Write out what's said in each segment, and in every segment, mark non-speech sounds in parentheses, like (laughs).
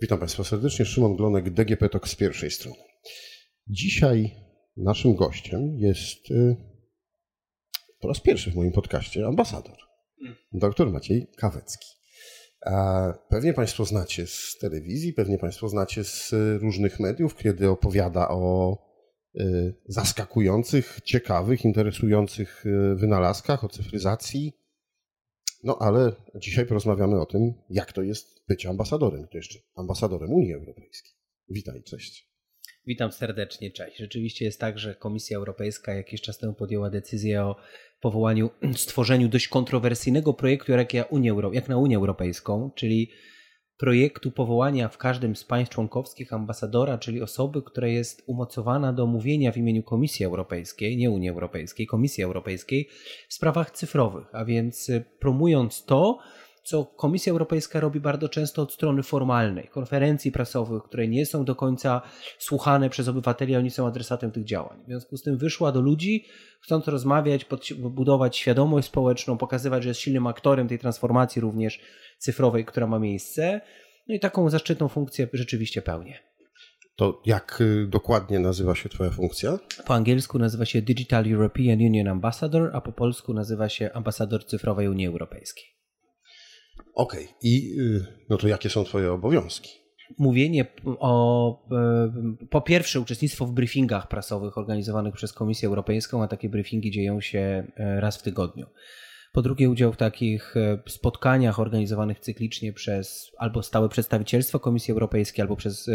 Witam Państwa serdecznie. Szymon Glonek, DGP TOK z pierwszej strony. Dzisiaj naszym gościem jest y, po raz pierwszy w moim podcaście ambasador, dr Maciej Kawecki. Pewnie Państwo znacie z telewizji, pewnie Państwo znacie z różnych mediów, kiedy opowiada o y, zaskakujących, ciekawych, interesujących y, wynalazkach, o cyfryzacji. No ale dzisiaj porozmawiamy o tym, jak to jest być ambasadorem, to jeszcze ambasadorem Unii Europejskiej. Witaj, cześć. Witam serdecznie, cześć. Rzeczywiście jest tak, że Komisja Europejska jakiś czas temu podjęła decyzję o powołaniu, (clears throat) stworzeniu dość kontrowersyjnego projektu jak, jak na Unię Europejską, czyli projektu powołania w każdym z państw członkowskich ambasadora, czyli osoby, która jest umocowana do mówienia w imieniu Komisji Europejskiej, nie Unii Europejskiej, Komisji Europejskiej w sprawach cyfrowych, a więc promując to, co Komisja Europejska robi bardzo często od strony formalnej, konferencji prasowych, które nie są do końca słuchane przez obywateli, a oni są adresatem tych działań. W związku z tym wyszła do ludzi, chcąc rozmawiać, budować świadomość społeczną, pokazywać, że jest silnym aktorem tej transformacji również cyfrowej, która ma miejsce. No i taką zaszczytną funkcję rzeczywiście pełnię. To jak y, dokładnie nazywa się Twoja funkcja? Po angielsku nazywa się Digital European Union Ambassador, a po polsku nazywa się ambasador cyfrowej Unii Europejskiej. Okej, okay. i y, no to jakie są Twoje obowiązki? Mówienie o, y, po pierwsze, uczestnictwo w briefingach prasowych organizowanych przez Komisję Europejską, a takie briefingi dzieją się y, raz w tygodniu. Po drugie, udział w takich spotkaniach organizowanych cyklicznie przez albo stałe przedstawicielstwo Komisji Europejskiej, albo przez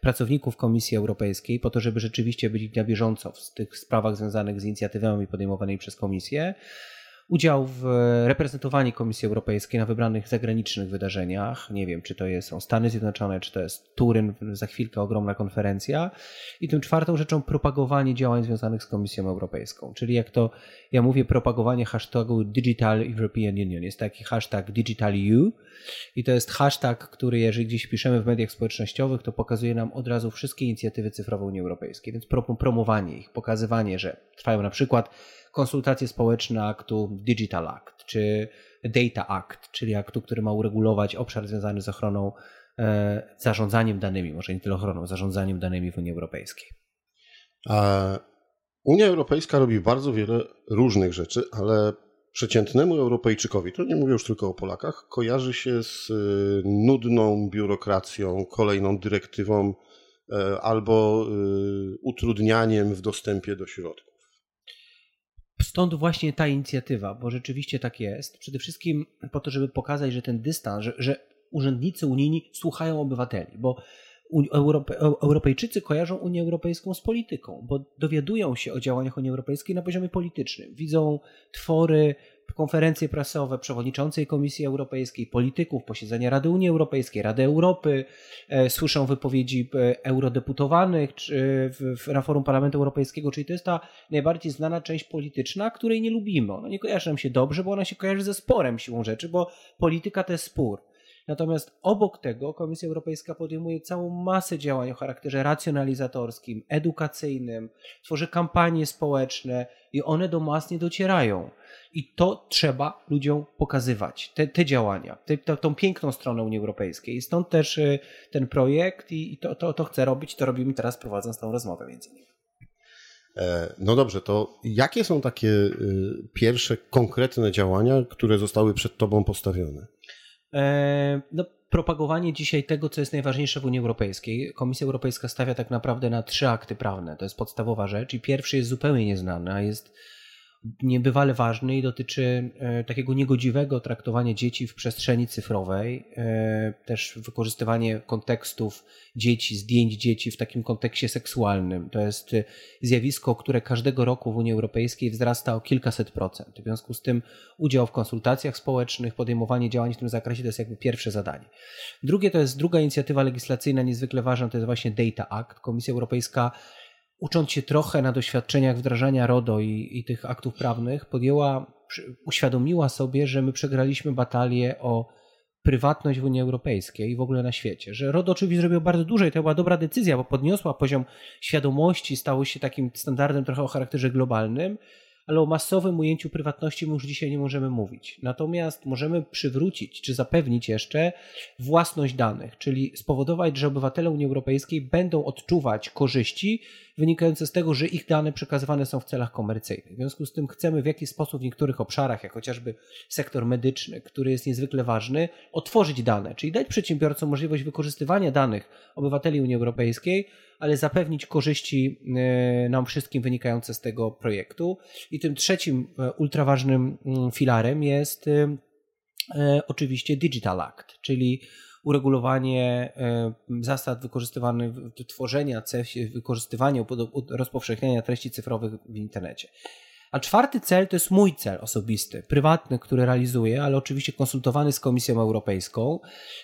pracowników Komisji Europejskiej, po to, żeby rzeczywiście być na bieżąco w tych sprawach związanych z inicjatywami podejmowanymi przez Komisję udział w reprezentowaniu Komisji Europejskiej na wybranych zagranicznych wydarzeniach. Nie wiem, czy to są Stany Zjednoczone, czy to jest Turyn, za chwilkę ogromna konferencja. I tym czwartą rzeczą propagowanie działań związanych z Komisją Europejską. Czyli jak to ja mówię, propagowanie hashtagu Digital European Union. Jest taki hashtag DigitalEU i to jest hashtag, który jeżeli gdzieś piszemy w mediach społecznościowych, to pokazuje nam od razu wszystkie inicjatywy cyfrowe Unii Europejskiej. Więc promowanie ich, pokazywanie, że trwają na przykład konsultacje społeczne aktu Digital Act czy Data Act, czyli aktu, który ma uregulować obszar związany z ochroną, e, zarządzaniem danymi, może nie tyle ochroną, zarządzaniem danymi w Unii Europejskiej. Unia Europejska robi bardzo wiele różnych rzeczy, ale przeciętnemu Europejczykowi, to nie mówię już tylko o Polakach, kojarzy się z e, nudną biurokracją, kolejną dyrektywą e, albo utrudnianiem w dostępie do środków. Stąd właśnie ta inicjatywa, bo rzeczywiście tak jest. Przede wszystkim po to, żeby pokazać, że ten dystans, że, że urzędnicy unijni słuchają obywateli, bo Europe, Europejczycy kojarzą Unię Europejską z polityką, bo dowiadują się o działaniach Unii Europejskiej na poziomie politycznym. Widzą twory konferencje prasowe przewodniczącej Komisji Europejskiej, polityków, posiedzenia Rady Unii Europejskiej, Rady Europy, e, słyszą wypowiedzi e, eurodeputowanych czy w, na forum Parlamentu Europejskiego, czyli to jest ta najbardziej znana część polityczna, której nie lubimy. Ona nie kojarzy nam się dobrze, bo ona się kojarzy ze sporem siłą rzeczy, bo polityka to jest spór. Natomiast obok tego Komisja Europejska podejmuje całą masę działań o charakterze racjonalizatorskim, edukacyjnym, tworzy kampanie społeczne i one do mas nie docierają. I to trzeba ludziom pokazywać, te, te działania, te, to, tą piękną stronę Unii Europejskiej. I stąd też y, ten projekt i, i to, to, to chcę robić, to robimy teraz prowadząc tą rozmowę między innymi. E, no dobrze, to jakie są takie y, pierwsze konkretne działania, które zostały przed Tobą postawione? E, no, propagowanie dzisiaj tego, co jest najważniejsze w Unii Europejskiej. Komisja Europejska stawia tak naprawdę na trzy akty prawne. To jest podstawowa rzecz i pierwszy jest zupełnie nieznany, a jest niebywale ważny i dotyczy e, takiego niegodziwego traktowania dzieci w przestrzeni cyfrowej, e, też wykorzystywanie kontekstów dzieci, zdjęć dzieci w takim kontekście seksualnym. To jest e, zjawisko, które każdego roku w Unii Europejskiej wzrasta o kilkaset procent. W związku z tym udział w konsultacjach społecznych, podejmowanie działań w tym zakresie to jest jakby pierwsze zadanie. Drugie to jest druga inicjatywa legislacyjna niezwykle ważna, to jest właśnie Data Act. Komisja Europejska ucząc się trochę na doświadczeniach wdrażania RODO i, i tych aktów prawnych, podjęła, uświadomiła sobie, że my przegraliśmy batalię o prywatność w Unii Europejskiej i w ogóle na świecie. Że RODO oczywiście zrobił bardzo dużo i to była dobra decyzja, bo podniosła poziom świadomości, stało się takim standardem trochę o charakterze globalnym, ale o masowym ujęciu prywatności my już dzisiaj nie możemy mówić. Natomiast możemy przywrócić czy zapewnić jeszcze własność danych, czyli spowodować, że obywatele Unii Europejskiej będą odczuwać korzyści wynikające z tego, że ich dane przekazywane są w celach komercyjnych. W związku z tym chcemy w jakiś sposób w niektórych obszarach, jak chociażby sektor medyczny, który jest niezwykle ważny, otworzyć dane, czyli dać przedsiębiorcom możliwość wykorzystywania danych obywateli Unii Europejskiej, ale zapewnić korzyści e, nam wszystkim wynikające z tego projektu. I tym trzecim e, ultraważnym mm, filarem jest e, oczywiście Digital Act, czyli uregulowanie zasad wykorzystywanych, tworzenia, wykorzystywania, rozpowszechniania treści cyfrowych w internecie. A czwarty cel to jest mój cel osobisty, prywatny, który realizuję, ale oczywiście konsultowany z Komisją Europejską.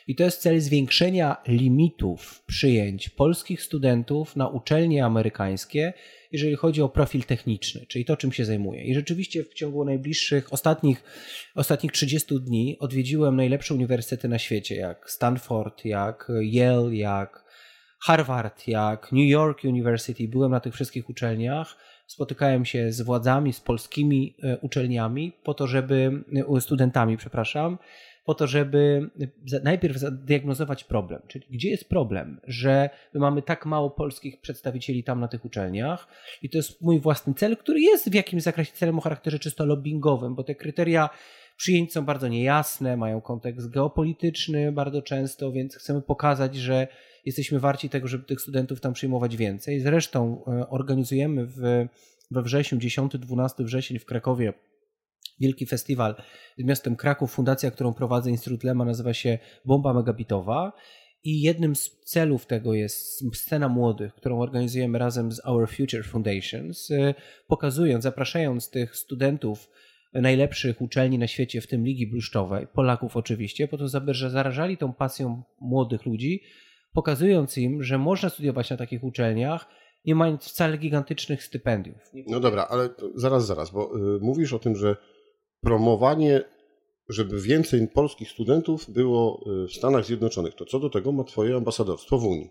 I to jest cel zwiększenia limitów przyjęć polskich studentów na uczelnie amerykańskie, jeżeli chodzi o profil techniczny, czyli to, czym się zajmuję. I rzeczywiście w ciągu najbliższych, ostatnich, ostatnich 30 dni odwiedziłem najlepsze uniwersytety na świecie, jak Stanford, jak Yale, jak Harvard, jak New York University. Byłem na tych wszystkich uczelniach spotykałem się z władzami, z polskimi e, uczelniami, po to, żeby, e, studentami, przepraszam, po to, żeby najpierw zadiagnozować problem, czyli gdzie jest problem, że my mamy tak mało polskich przedstawicieli tam na tych uczelniach i to jest mój własny cel, który jest w jakimś zakresie celem o charakterze czysto lobbyingowym, bo te kryteria przyjęć są bardzo niejasne, mają kontekst geopolityczny bardzo często, więc chcemy pokazać, że jesteśmy warci tego, żeby tych studentów tam przyjmować więcej. Zresztą e, organizujemy w, we wrześniu, 10-12 wrzesień w Krakowie wielki festiwal miastem Kraków. Fundacja, którą prowadzę, Instytut Lema, nazywa się Bomba Megabitowa. I jednym z celów tego jest scena młodych, którą organizujemy razem z Our Future Foundations, e, pokazując, zapraszając tych studentów najlepszych uczelni na świecie, w tym Ligi Bluszczowej, Polaków oczywiście, po to, że zarażali tą pasją młodych ludzi pokazując im, że można studiować na takich uczelniach, nie mając wcale gigantycznych stypendiów. No dobra, ale zaraz, zaraz, bo y, mówisz o tym, że promowanie, żeby więcej polskich studentów było y, w Stanach Zjednoczonych, to co do tego ma Twoje ambasadorstwo w Unii?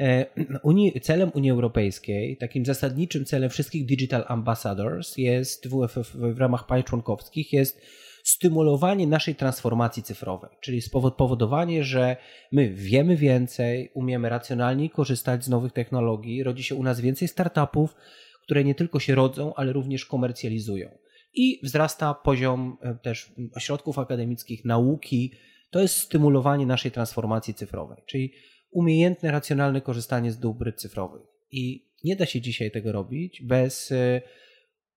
E, Unii, celem Unii Europejskiej, takim zasadniczym celem wszystkich Digital Ambassadors jest w, w, w ramach państw członkowskich jest stymulowanie naszej transformacji cyfrowej, czyli spowodowanie, że my wiemy więcej, umiemy racjonalnie korzystać z nowych technologii, rodzi się u nas więcej startupów, które nie tylko się rodzą, ale również komercjalizują. I wzrasta poziom e, też ośrodków akademickich, nauki. To jest stymulowanie naszej transformacji cyfrowej, czyli umiejętne, racjonalne korzystanie z dóbr cyfrowych. I nie da się dzisiaj tego robić bez e,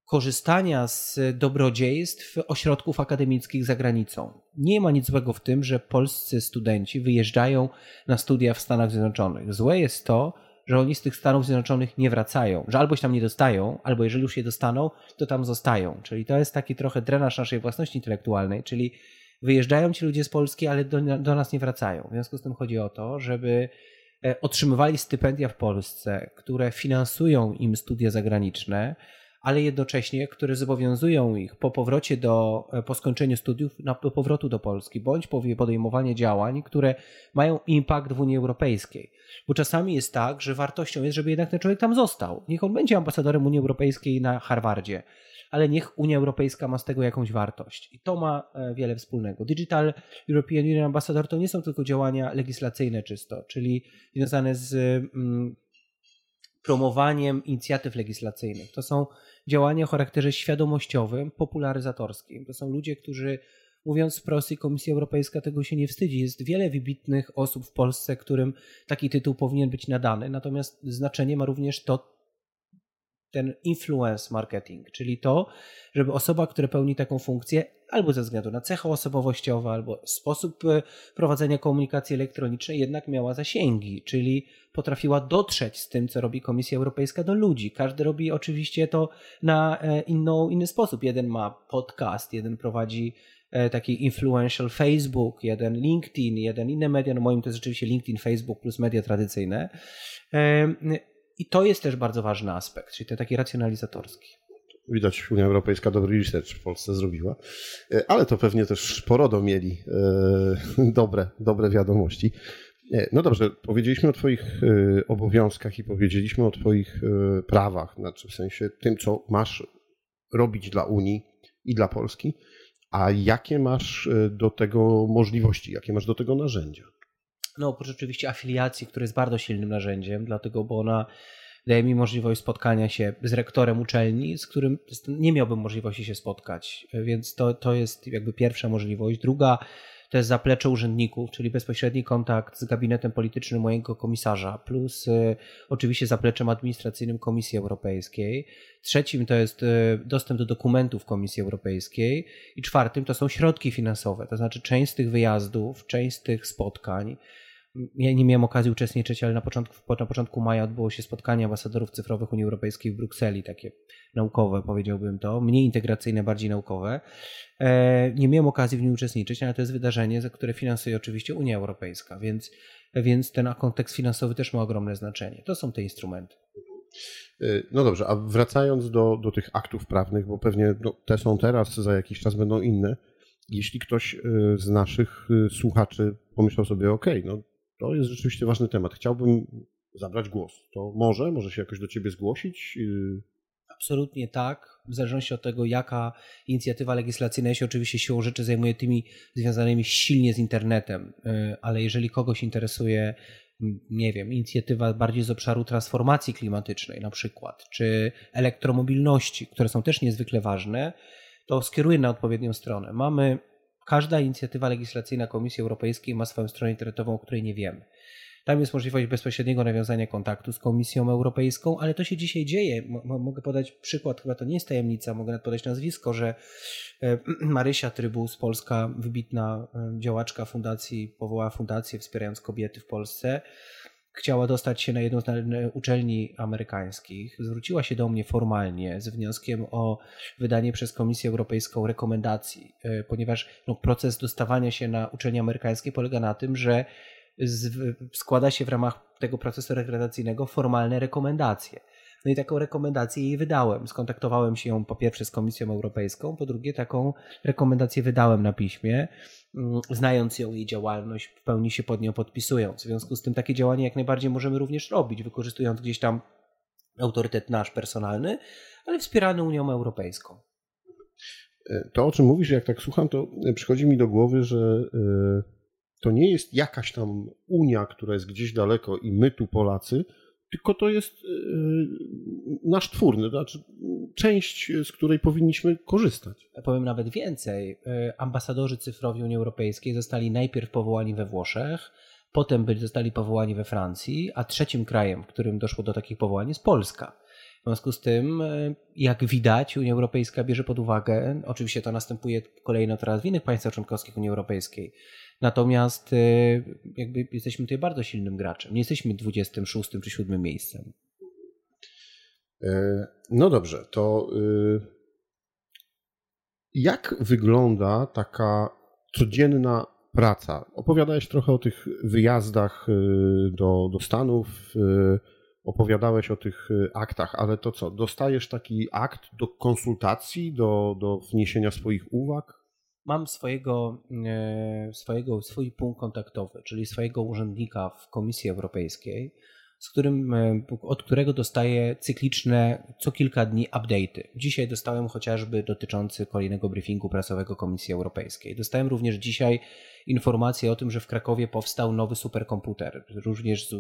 korzystania z dobrodziejstw ośrodków akademickich za granicą. Nie ma nic złego w tym, że polscy studenci wyjeżdżają na studia w Stanach Zjednoczonych. Złe jest to, że oni z tych Stanów Zjednoczonych nie wracają, że albo się tam nie dostają, albo jeżeli już się dostaną, to tam zostają. Czyli to jest taki trochę drenaż naszej własności intelektualnej, czyli wyjeżdżają ci ludzie z Polski, ale do, do nas nie wracają. W związku z tym chodzi o to, żeby e, otrzymywali stypendia w Polsce, które finansują im studia zagraniczne, ale jednocześnie, które zobowiązują ich po powrocie do, e, po skończeniu studiów do powrotu do Polski, bądź podejmowanie działań, które mają impact w Unii Europejskiej. Bo czasami jest tak, że wartością jest, żeby jednak ten człowiek tam został. Niech on będzie ambasadorem Unii Europejskiej na Harvardzie, ale niech Unia Europejska ma z tego jakąś wartość. I to ma e, wiele wspólnego. Digital European Union Ambassador to nie są tylko działania legislacyjne czysto, czyli związane z mm, promowaniem inicjatyw legislacyjnych. To są działania o charakterze świadomościowym, popularyzatorskim. To są ludzie, którzy mówiąc wprost i Komisja Europejska tego się nie wstydzi. Jest wiele wybitnych osób w Polsce, którym taki tytuł powinien być nadany, natomiast znaczenie ma również to, ten influence marketing, czyli to, żeby osoba, która pełni taką funkcję, albo ze względu na cechy osobowościowe, albo sposób e, prowadzenia komunikacji elektronicznej, jednak miała zasięgi, czyli potrafiła dotrzeć z tym, co robi Komisja Europejska do ludzi. Każdy robi oczywiście to na e, inną, inny sposób. Jeden ma podcast, jeden prowadzi e, taki influential Facebook, jeden LinkedIn, jeden inne media. No moim to jest rzeczywiście LinkedIn, Facebook plus media tradycyjne. I to jest też bardzo ważny aspekt, czyli ten taki racjonalizatorski. Widać, Unia Europejska dobry research w Polsce zrobiła, e, ale to pewnie też porodo mieli e, (laughs) dobre, dobre wiadomości. E, no dobrze, powiedzieliśmy o Twoich obowiązkach i powiedzieliśmy o Twoich prawach, znaczy w sensie tym, co masz robić dla Unii i dla Polski, a jakie masz do tego możliwości, jakie masz do tego narzędzia? No, oprócz oczywiście afiliacji, która jest bardzo silnym narzędziem, dlatego, bo ona daje mi możliwość spotkania się z rektorem uczelni, z którym nie miałbym możliwości się spotkać, więc to, to jest jakby pierwsza możliwość. Druga to jest zaplecze urzędników, czyli bezpośredni kontakt z gabinetem politycznym mojego komisarza, plus y, oczywiście zapleczem administracyjnym Komisji Europejskiej. Trzecim to jest y, dostęp do dokumentów Komisji Europejskiej i czwartym to są środki finansowe, to znaczy część z tych wyjazdów, część z tych spotkań ja nie miałem okazji uczestniczyć, ale na początku, na początku maja odbyło się spotkanie ambasadorów cyfrowych Unii Europejskiej w Brukseli, takie naukowe powiedziałbym to, mniej integracyjne, bardziej naukowe. E, nie miałem okazji w nim uczestniczyć, ale to jest wydarzenie, za które finansuje oczywiście Unia Europejska, więc, więc ten kontekst finansowy też ma ogromne znaczenie. To są te instrumenty. E, no dobrze, a wracając do, do tych aktów prawnych, bo pewnie no, te są teraz, za jakiś czas będą inne. Jeśli ktoś e, z naszych słuchaczy pomyślał sobie, OK, no to jest rzeczywiście ważny temat. Chciałbym zabrać głos. To może, może się jakoś do ciebie zgłosić? Absolutnie tak. W zależności od tego, jaka inicjatywa legislacyjna, ja się oczywiście siłą rzeczy zajmuję tymi związanymi silnie z internetem, y, ale jeżeli kogoś interesuje, nie wiem, inicjatywa bardziej z obszaru transformacji klimatycznej na przykład, czy elektromobilności, które są też niezwykle ważne, to skieruję na odpowiednią stronę. Mamy Każda inicjatywa legislacyjna Komisji Europejskiej ma swoją stronę internetową, o której nie wiemy. Tam jest możliwość bezpośredniego nawiązania kontaktu z Komisją Europejską, ale to się dzisiaj dzieje. mogę podać przykład, chyba to nie jest tajemnica, mogę nawet podać nazwisko, że e, (clears throat) Marysia Trybus, polska wybitna e, działaczka fundacji, powołała fundację wspierając kobiety w Polsce chciała dostać się na jedną z uczelni amerykańskich, zwróciła się do mnie formalnie z wnioskiem o wydanie przez Komisję Europejską rekomendacji, e, ponieważ no, proces dostawania się na uczelnie amerykańskie polega na tym, że składa się w ramach tego procesu rekrutacyjnego formalne rekomendacje. No i taką rekomendację jej wydałem. Skontaktowałem się ją po pierwsze z Komisją Europejską, po drugie taką rekomendację wydałem na piśmie, mm, znając ją jej działalność, w pełni się pod nią podpisując. W związku z tym takie działania jak najbardziej możemy również robić, wykorzystując gdzieś tam autorytet nasz personalny, ale wspierany Unią Europejską. To, o czym mówisz, jak tak słucham, to przychodzi mi do głowy, że e, to nie jest jakaś tam Unia, która jest gdzieś daleko i my tu Polacy, tylko to jest e, nasz twór, to znaczy część, z której powinniśmy korzystać. Powiem nawet więcej. E, ambasadorzy cyfrowi Unii Europejskiej zostali najpierw powołani we Włoszech, potem byli, zostali powołani we Francji, a trzecim krajem, w którym doszło do takich powołań jest Polska. W związku z tym, e, jak widać, Unia Europejska bierze pod uwagę, oczywiście to następuje kolejno teraz w innych państwach członkowskich Unii Europejskiej, Natomiast y, jakby jesteśmy tutaj bardzo silnym graczem. Nie jesteśmy 26 czy 7 miejscem. E, no dobrze, to y, jak wygląda taka codzienna praca? Opowiadałeś trochę o tych wyjazdach y, do, do Stanów, opowiadałeś o tych aktach, ale to co? Dostajesz taki akt do konsultacji, do, do wniesienia swoich uwag? Mam swojego, e, swojego, swój punkt kontaktowy, czyli swojego urzędnika w Komisji Europejskiej, z którym, e, od którego dostaję cykliczne co kilka dni update'y. Dzisiaj dostałem chociażby dotyczący kolejnego briefingu prasowego Komisji Europejskiej. Dostałem również dzisiaj informację o tym, że w Krakowie powstał nowy superkomputer, również z,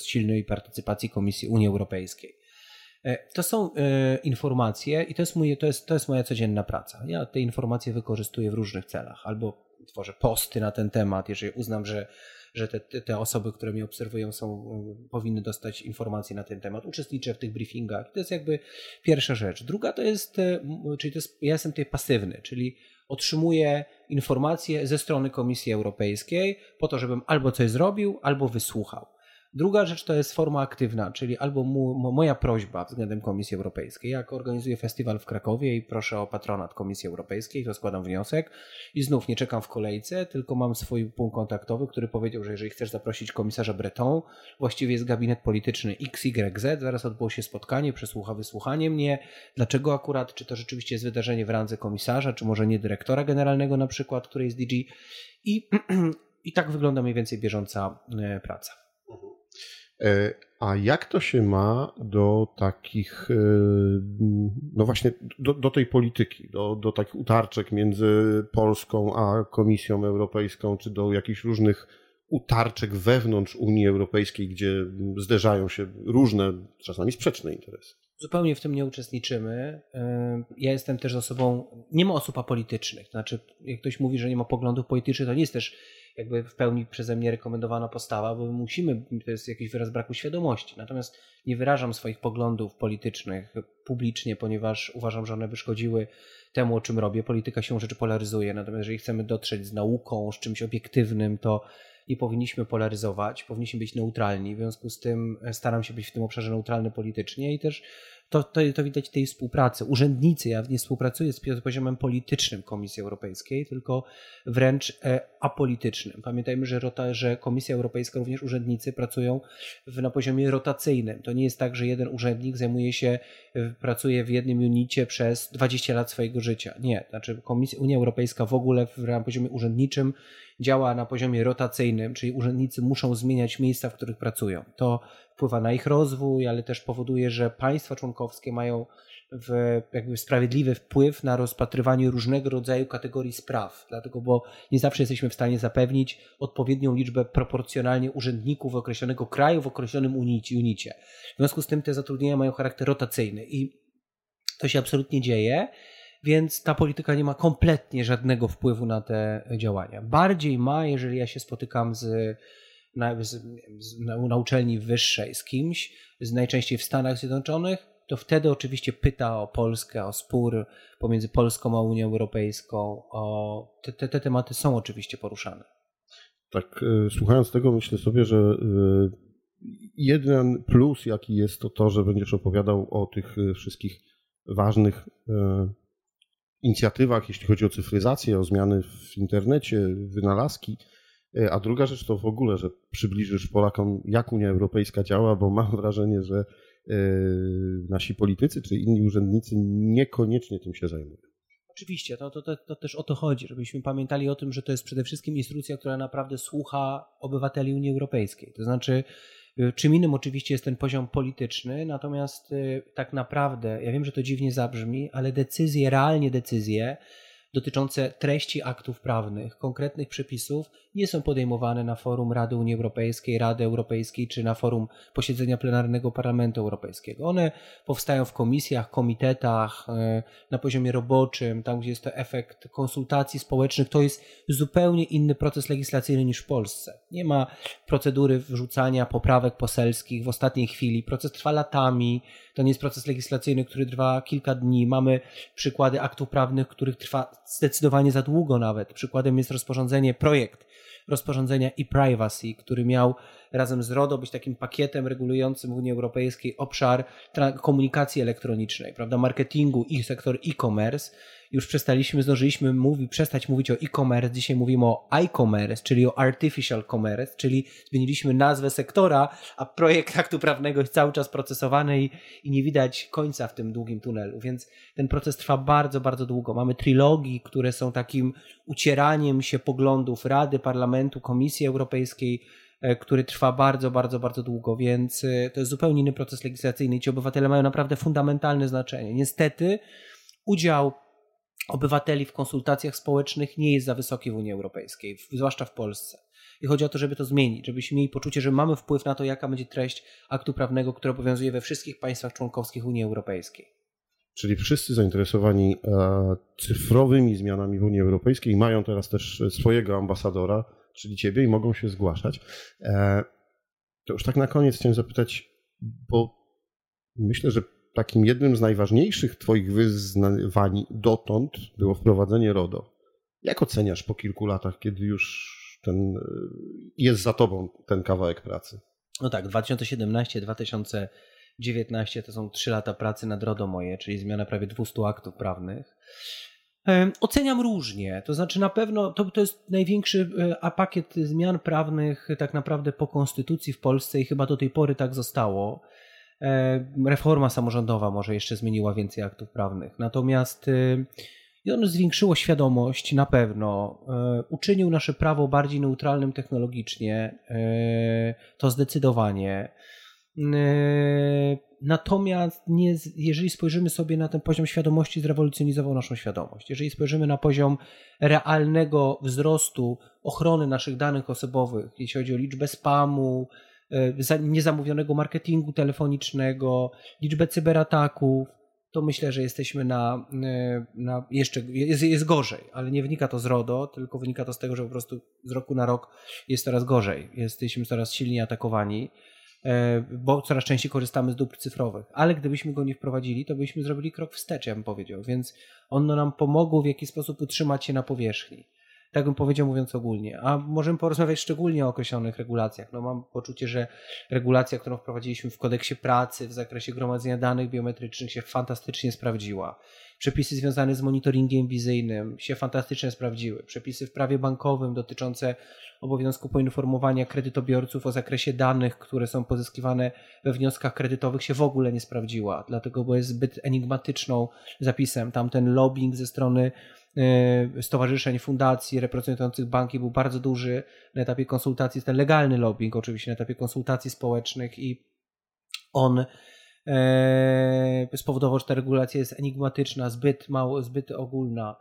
z silnej partycypacji Komisji Unii Europejskiej. E, to są e, informacje i to jest, mój, to, jest, to jest moja codzienna praca. Ja te informacje wykorzystuję w różnych celach. Albo tworzę posty na ten temat, jeżeli uznam, że, że te, te osoby, które mnie obserwują, są, powinny dostać informacje na ten temat. Uczestniczę w tych briefingach. To jest jakby pierwsza rzecz. Druga to jest, e, czyli to jest, ja jestem tutaj pasywny, czyli otrzymuję informacje ze strony Komisji Europejskiej po to, żebym albo coś zrobił, albo wysłuchał. Druga rzecz to jest forma aktywna, czyli albo mu, moja prośba względem Komisji Europejskiej. Jak organizuję festiwal w Krakowie i proszę o patronat Komisji Europejskiej, to składam wniosek i znów nie czekam w kolejce, tylko mam swój punkt kontaktowy, który powiedział, że jeżeli chcesz zaprosić komisarza Breton, właściwie jest gabinet polityczny XYZ, zaraz odbyło się spotkanie, przesłucha wysłuchanie mnie, dlaczego akurat, czy to rzeczywiście jest wydarzenie w randze komisarza, czy może nie dyrektora generalnego na przykład, który jest DG i, (clears throat) i tak wygląda mniej więcej bieżąca e, praca. A jak to się ma do takich, no właśnie, do, do tej polityki, do, do takich utarczek między Polską a Komisją Europejską, czy do jakichś różnych utarczek wewnątrz Unii Europejskiej, gdzie zderzają się różne, czasami sprzeczne interesy? Zupełnie w tym nie uczestniczymy. Ja jestem też osobą, nie ma osób apolitycznych. Znaczy, jak ktoś mówi, że nie ma poglądów politycznych, to nie jest też jakby w pełni przeze mnie rekomendowana postawa, bo musimy, to jest jakiś wyraz braku świadomości. Natomiast nie wyrażam swoich poglądów politycznych publicznie, ponieważ uważam, że one by szkodziły temu, o czym robię. Polityka się rzeczy polaryzuje, natomiast jeżeli chcemy dotrzeć z nauką, z czymś obiektywnym, to nie powinniśmy polaryzować, powinniśmy być neutralni. W związku z tym staram się być w tym obszarze neutralny politycznie i też to, to, to widać tej współpracy. Urzędnicy, ja nie współpracuję z poziomem politycznym Komisji Europejskiej, tylko wręcz e, apolitycznym. Pamiętajmy, że, rota, że Komisja Europejska, również urzędnicy pracują w, na poziomie rotacyjnym. To nie jest tak, że jeden urzędnik zajmuje się, pracuje w jednym unicie przez 20 lat swojego życia. Nie, znaczy Komisja, Unia Europejska w ogóle na poziomie urzędniczym działa na poziomie rotacyjnym, czyli urzędnicy muszą zmieniać miejsca, w których pracują. To wpływa na ich rozwój, ale też powoduje, że państwa członkowskie mają w, jakby sprawiedliwy wpływ na rozpatrywanie różnego rodzaju kategorii spraw, dlatego bo nie zawsze jesteśmy w stanie zapewnić odpowiednią liczbę proporcjonalnie urzędników określonego kraju w określonym unicie. W związku z tym te zatrudnienia mają charakter rotacyjny i to się absolutnie dzieje więc ta polityka nie ma kompletnie żadnego wpływu na te działania. Bardziej ma, jeżeli ja się spotykam z na, z, na, uczelni wyższej z kimś, z najczęściej w Stanach Zjednoczonych, to wtedy oczywiście pyta o Polskę, o spór pomiędzy Polską a Unią Europejską. O, te, te, te tematy są oczywiście poruszane. Tak, e, słuchając tego, myślę sobie, że e, jeden plus, jaki jest, to to, że będziesz opowiadał o tych e, wszystkich ważnych inicjatywach, jeśli chodzi o cyfryzację, o zmiany w internecie, wynalazki. E, a druga rzecz to w ogóle, że przybliżysz Polakom, jak Unia Europejska działa, bo mam wrażenie, że e, nasi politycy czy inni urzędnicy niekoniecznie tym się zajmują. Oczywiście, to, to, to, to, też o to chodzi, żebyśmy pamiętali o tym, że to jest przede wszystkim instytucja, która naprawdę słucha obywateli Unii Europejskiej. To znaczy, czym innym oczywiście jest ten poziom polityczny, natomiast y, tak naprawdę, ja wiem, że to dziwnie zabrzmi, ale decyzje, realnie decyzje dotyczące treści aktów prawnych, konkretnych przepisów nie są podejmowane na forum Rady Unii Europejskiej, Rady Europejskiej czy na forum posiedzenia plenarnego Parlamentu Europejskiego. One powstają w komisjach, komitetach, e, na poziomie roboczym, tam gdzie jest to efekt konsultacji społecznych. To jest zupełnie inny proces legislacyjny niż w Polsce. Nie ma procedury wrzucania poprawek poselskich w ostatniej chwili. Proces trwa latami. To nie jest proces legislacyjny, który trwa kilka dni. Mamy przykłady aktów prawnych, których trwa zdecydowanie za długo nawet. Przykładem jest rozporządzenie, projekt rozporządzenia e-privacy, który miał razem z RODO być takim pakietem regulującym w Unii Europejskiej obszar komunikacji elektronicznej, prawda, marketingu i sektor e-commerce. Już przestaliśmy, zdążyliśmy mówić, przestać mówić o e-commerce, dzisiaj mówimy o i-commerce, czyli o artificial commerce, czyli zmieniliśmy nazwę sektora, a projekt aktu prawnego jest cały czas procesowany i, i nie widać końca w tym długim tunelu, więc ten proces trwa bardzo, bardzo długo. Mamy trilogii, które są takim ucieraniem się poglądów Rady, Parlamentu, Komisji Europejskiej, który trwa bardzo, bardzo, bardzo długo, więc e, to jest zupełnie inny proces legislacyjny i ci obywatele mają naprawdę fundamentalne znaczenie. Niestety udział obywateli w konsultacjach społecznych nie jest za wysoki w Unii Europejskiej, zwłaszcza w Polsce. I chodzi o to, żeby to zmienić, żebyśmy mieli poczucie, że mamy wpływ na to, jaka będzie treść aktu prawnego, który obowiązuje we wszystkich państwach członkowskich Unii Europejskiej. Czyli wszyscy zainteresowani e, cyfrowymi zmianami w Unii Europejskiej mają teraz też swojego ambasadora, czyli ciebie, i mogą się zgłaszać. E, to już tak na koniec chciałem zapytać, bo myślę, że takim jednym z najważniejszych Twoich wyzwań dotąd było wprowadzenie RODO. Jak oceniasz po kilku latach, kiedy już ten, jest za Tobą ten kawałek pracy? No tak, 2017-2019 to są trzy lata pracy nad RODO moje, czyli zmiana prawie 200 aktów prawnych. Oceniam różnie, to znaczy na pewno to, to jest największy e, pakiet zmian prawnych tak naprawdę po konstytucji w Polsce i chyba do tej pory tak zostało. Reforma samorządowa może jeszcze zmieniła więcej aktów prawnych. Natomiast I ono zwiększyło świadomość na pewno, e, uczynił nasze prawo bardziej neutralnym technologicznie, e, to zdecydowanie. E, natomiast nie, jeżeli spojrzymy sobie na ten poziom świadomości, zrewolucjonizował naszą świadomość. Jeżeli spojrzymy na poziom realnego wzrostu ochrony naszych danych osobowych, jeśli chodzi o liczbę spamu, niezamówionego marketingu telefonicznego, liczbę cyberataków, to myślę, że jesteśmy na, e, na jeszcze, jest, jest gorzej, ale nie wynika to z RODO, tylko wynika to z tego, że po prostu z roku na rok jest coraz gorzej. Jesteśmy coraz silniej atakowani, e, bo coraz częściej korzystamy z dóbr cyfrowych. Ale gdybyśmy go nie wprowadzili, to byśmy zrobili krok wstecz, ja bym powiedział. Więc ono nam pomogło w jakiś sposób utrzymać się na powierzchni. Tak bym powiedział, mówiąc ogólnie. A możemy porozmawiać szczególnie o określonych regulacjach. No, mam poczucie, że regulacja, którą wprowadziliśmy w kodeksie pracy w zakresie gromadzenia danych biometrycznych się fantastycznie sprawdziła. Przepisy związane z monitoringiem wizyjnym się fantastycznie sprawdziły. Przepisy w prawie bankowym dotyczące obowiązku poinformowania kredytobiorców o zakresie danych, które są pozyskiwane we wnioskach kredytowych się w ogóle nie sprawdziła, dlatego bo jest zbyt enigmatyczną zapisem. Tamten lobbying ze strony E, stowarzyszeń, fundacji reprezentujących banki był bardzo duży na etapie konsultacji, ten legalny lobbying oczywiście na etapie konsultacji społecznych i on spowodował, że ta regulacja jest enigmatyczna, zbyt mało, zbyt ogólna.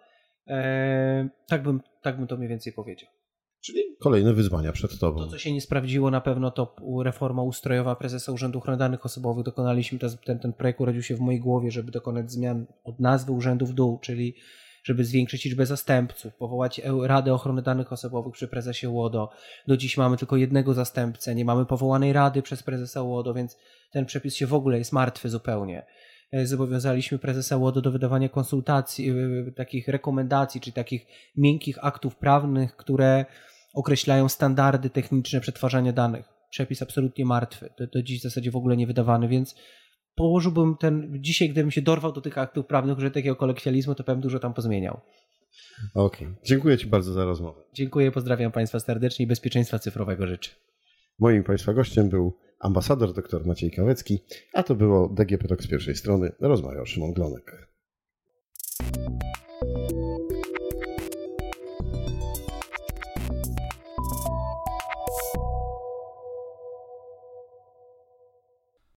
E, tak, bym, tak bym to mniej więcej powiedział. Czyli kolejne wyzwania przed Tobą. To, co się nie sprawdziło, na pewno to reforma ustrojowa prezesa Urzędu Ochrony Danych Osobowych. Dokonaliśmy, ten, ten projekt urodził się w mojej głowie, żeby dokonać zmian od nazwy urzędu w dół, czyli żeby zwiększyć liczbę zastępców, powołać Radę Ochrony Danych Osobowych przy prezesie łodo. Do dziś mamy tylko jednego zastępcę, nie mamy powołanej rady przez prezesa łodo, więc ten przepis się w ogóle jest martwy zupełnie. E, zobowiązaliśmy prezesa łodo do wydawania konsultacji, e, takich rekomendacji, czy takich miękkich aktów prawnych, które określają standardy techniczne przetwarzania danych. Przepis absolutnie martwy, do, do dziś w zasadzie w ogóle nie wydawany, więc położyłbym ten, dzisiaj gdybym się dorwał do tych aktów prawnych, że takiego kolekwializmu, to pewnie dużo tam pozmieniał. Okej, okay. dziękuję Ci bardzo za rozmowę. Dziękuję, pozdrawiam Państwa serdecznie i bezpieczeństwa cyfrowego życzę. Moim Państwa gościem był ambasador dr Maciej Kałecki, a to było DGP Talk z pierwszej strony. Rozmawiał Szymon Glonek.